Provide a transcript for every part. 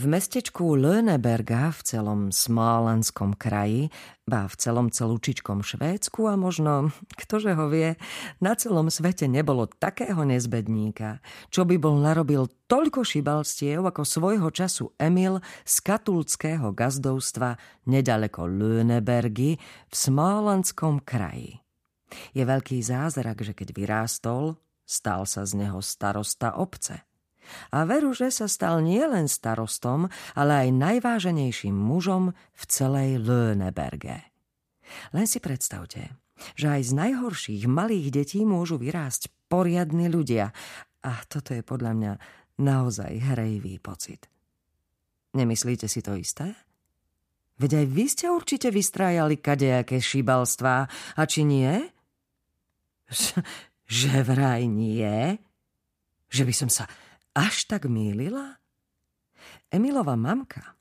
V mestečku Löneberga v celom Smálanskom kraji, ba v celom celúčičkom Švédsku a možno, ktože ho vie, na celom svete nebolo takého nezbedníka, čo by bol narobil toľko šibalstiev ako svojho času Emil z katulckého gazdovstva nedaleko Lönebergy v Smálanskom kraji. Je veľký zázrak, že keď vyrástol, stal sa z neho starosta obce – a veru, že sa stal nielen starostom, ale aj najváženejším mužom v celej Löneberge. Len si predstavte, že aj z najhorších malých detí môžu vyrásť poriadni ľudia. A toto je podľa mňa naozaj hrejvý pocit. Nemyslíte si to isté? Veď aj vy ste určite vystrájali kadejaké šibalstvá, a či nie? Že vraj nie? Že by som sa až tak mýlila? Emilova mamka,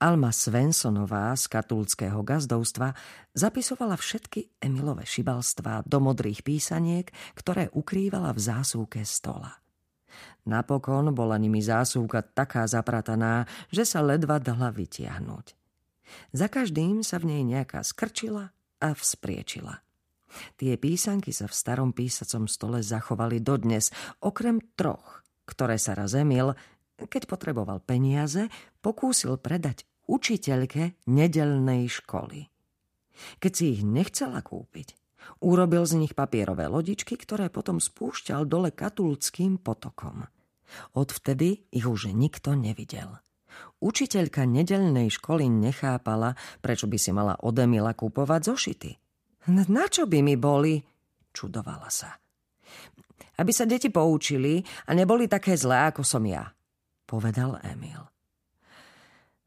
Alma Svensonová z katulského gazdovstva, zapisovala všetky Emilové šibalstvá do modrých písaniek, ktoré ukrývala v zásuvke stola. Napokon bola nimi zásuvka taká zaprataná, že sa ledva dala vytiahnuť. Za každým sa v nej nejaká skrčila a vzpriečila. Tie písanky sa v starom písacom stole zachovali dodnes, okrem troch – ktoré sa raz Emil, keď potreboval peniaze, pokúsil predať učiteľke nedelnej školy. Keď si ich nechcela kúpiť, urobil z nich papierové lodičky, ktoré potom spúšťal dole katulckým potokom. Odvtedy ich už nikto nevidel. Učiteľka nedelnej školy nechápala, prečo by si mala od Emila kúpovať zošity. Na čo by mi boli? Čudovala sa aby sa deti poučili a neboli také zlé, ako som ja, povedal Emil.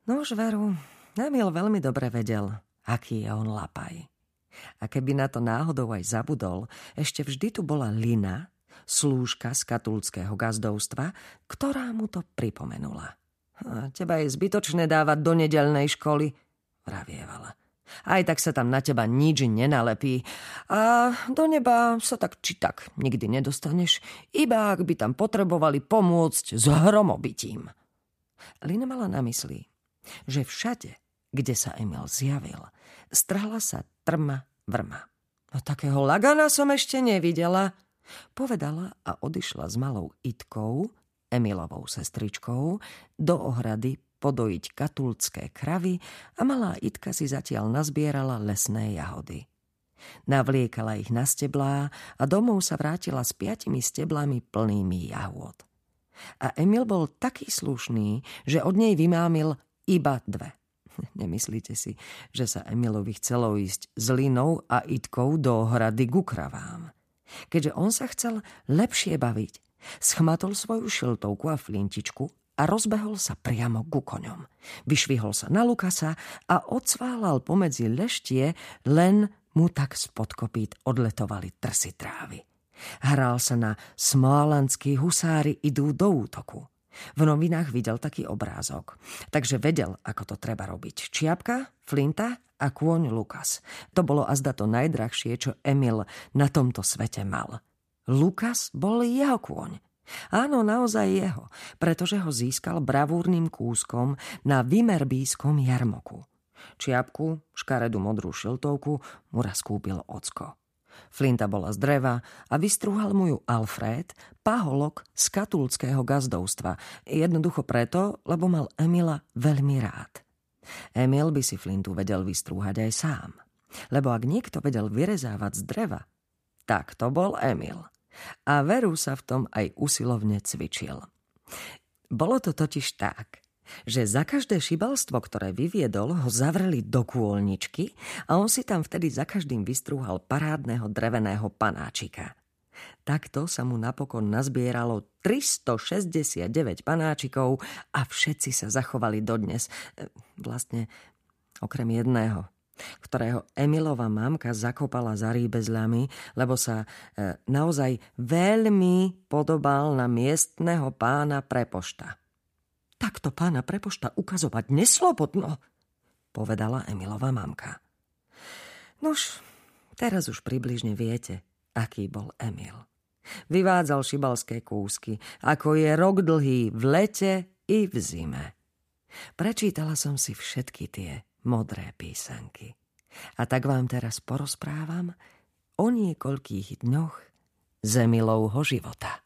No už veru, Emil veľmi dobre vedel, aký je on lapaj. A keby na to náhodou aj zabudol, ešte vždy tu bola Lina, slúžka z katulského gazdovstva, ktorá mu to pripomenula. A teba je zbytočné dávať do nedelnej školy, vravievala. Aj tak sa tam na teba nič nenalepí. A do neba sa tak či tak nikdy nedostaneš, iba ak by tam potrebovali pomôcť s hromobitím. Lina mala na mysli, že všade, kde sa Emil zjavil, strhla sa trma vrma. No takého lagana som ešte nevidela, povedala a odišla s malou Itkou, Emilovou sestričkou, do ohrady podojiť katulcké kravy a malá Itka si zatiaľ nazbierala lesné jahody. Navliekala ich na steblá a domov sa vrátila s piatimi steblami plnými jahôd. A Emil bol taký slušný, že od nej vymámil iba dve. Nemyslíte si, že sa Emilovi chcelo ísť s Linou a Itkou do hrady ku. Keďže on sa chcel lepšie baviť, schmatol svoju šiltovku a flintičku a rozbehol sa priamo ku koňom. Vyšvihol sa na Lukasa a odsválal pomedzi leštie, len mu tak spod kopít odletovali trsy trávy. Hral sa na smálanskí husári idú do útoku. V novinách videl taký obrázok, takže vedel, ako to treba robiť. Čiapka, flinta a kôň Lukas. To bolo azda to najdrahšie, čo Emil na tomto svete mal. Lukas bol jeho kôň. Áno, naozaj jeho, pretože ho získal bravúrnym kúskom na Vymerbískom jarmoku. Čiapku, škaredú modrú šiltovku mu raz kúpil ocko. Flinta bola z dreva a vystrúhal mu ju Alfred, paholok z katulského gazdovstva, jednoducho preto, lebo mal Emila veľmi rád. Emil by si Flintu vedel vystrúhať aj sám. Lebo ak niekto vedel vyrezávať z dreva, tak to bol Emil. A Veru sa v tom aj usilovne cvičil. Bolo to totiž tak, že za každé šibalstvo, ktoré vyviedol, ho zavreli do kôlničky a on si tam vtedy za každým vystrúhal parádneho dreveného panáčika. Takto sa mu napokon nazbieralo 369 panáčikov a všetci sa zachovali dodnes. E, vlastne okrem jedného ktorého Emilova mamka zakopala za rýbezľami, lebo sa e, naozaj veľmi podobal na miestneho pána prepošta. Takto pána prepošta ukazovať neslobodno, povedala Emilova mamka. Nož, teraz už približne viete, aký bol Emil. Vyvádzal šibalské kúsky, ako je rok dlhý v lete i v zime. Prečítala som si všetky tie modré písanky. A tak vám teraz porozprávam o niekoľkých dňoch zemilovho života.